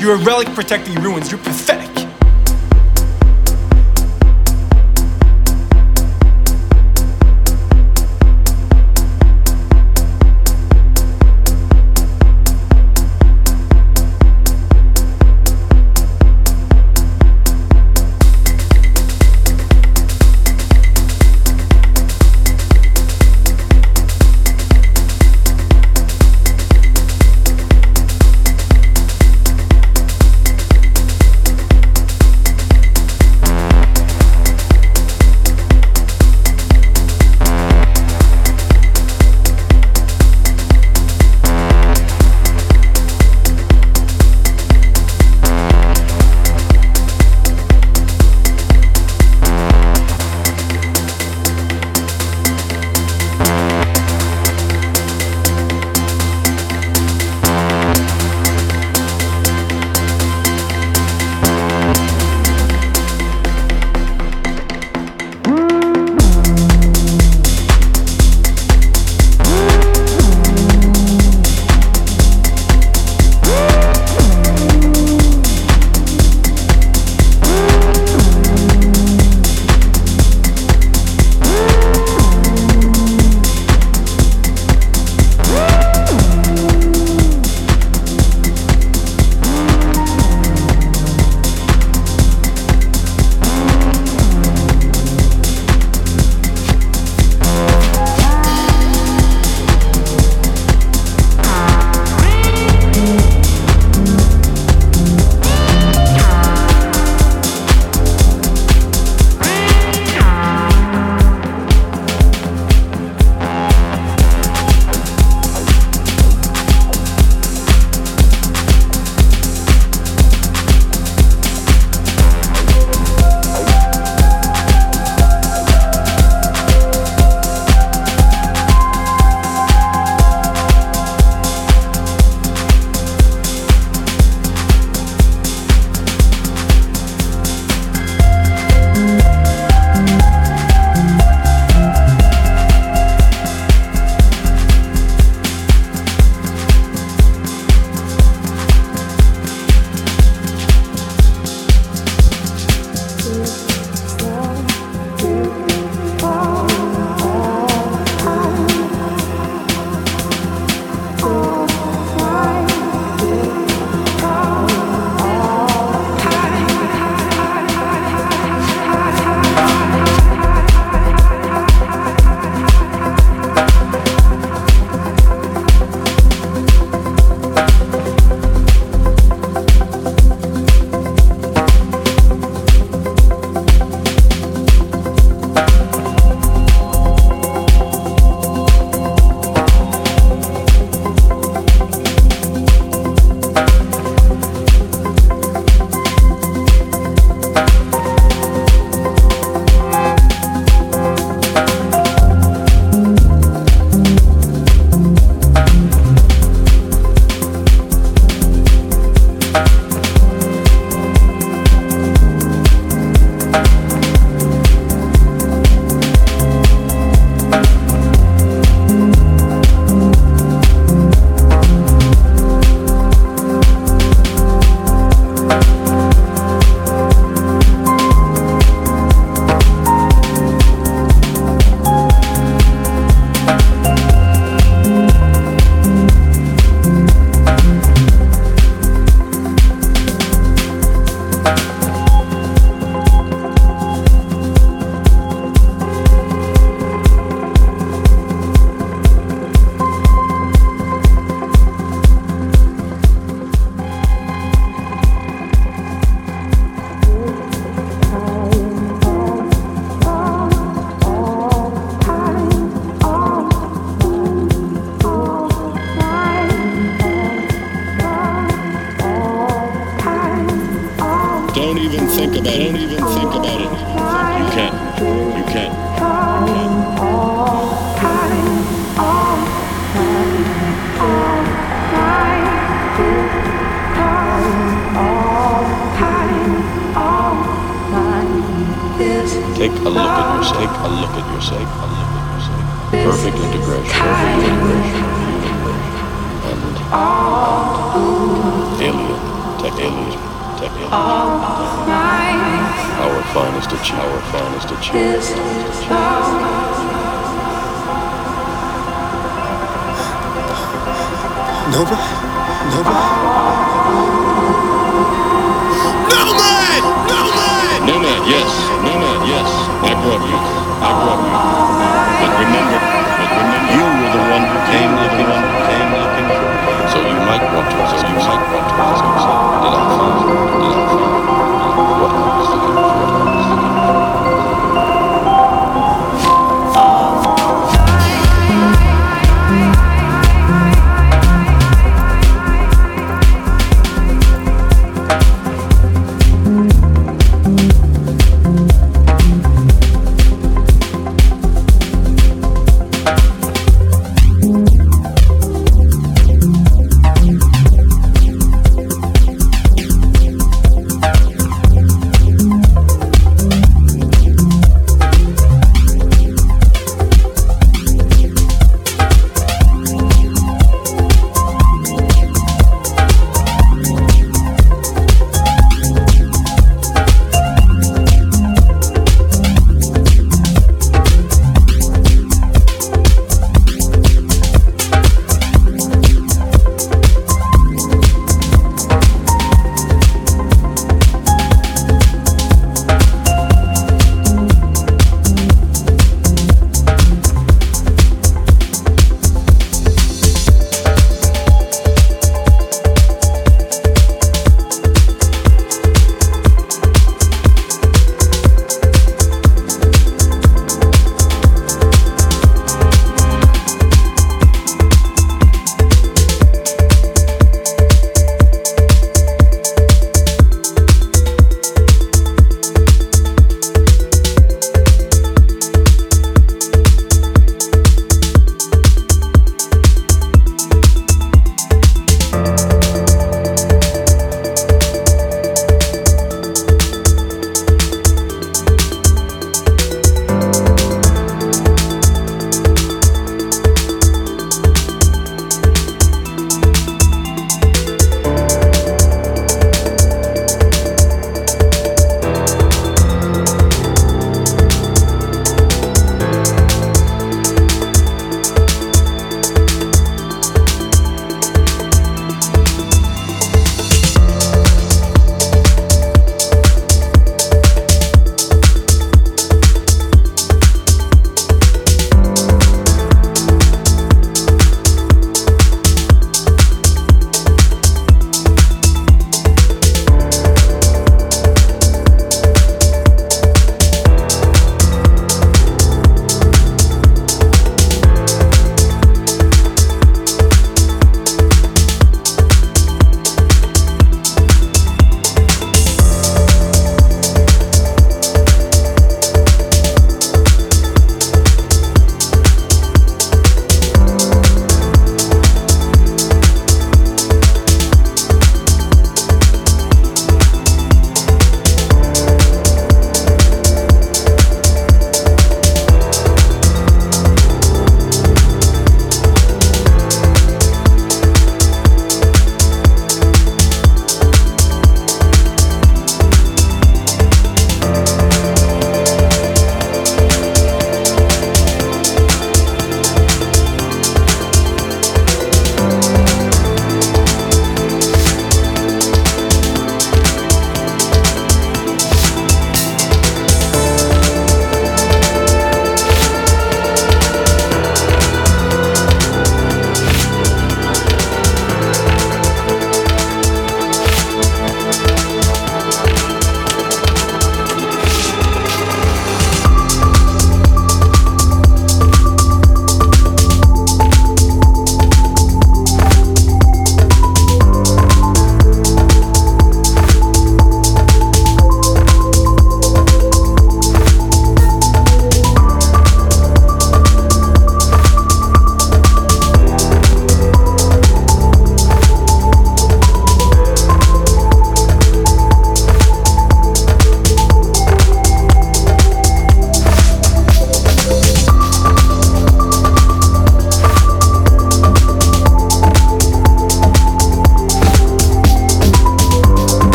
You're a relic protecting ruins. You're pathetic.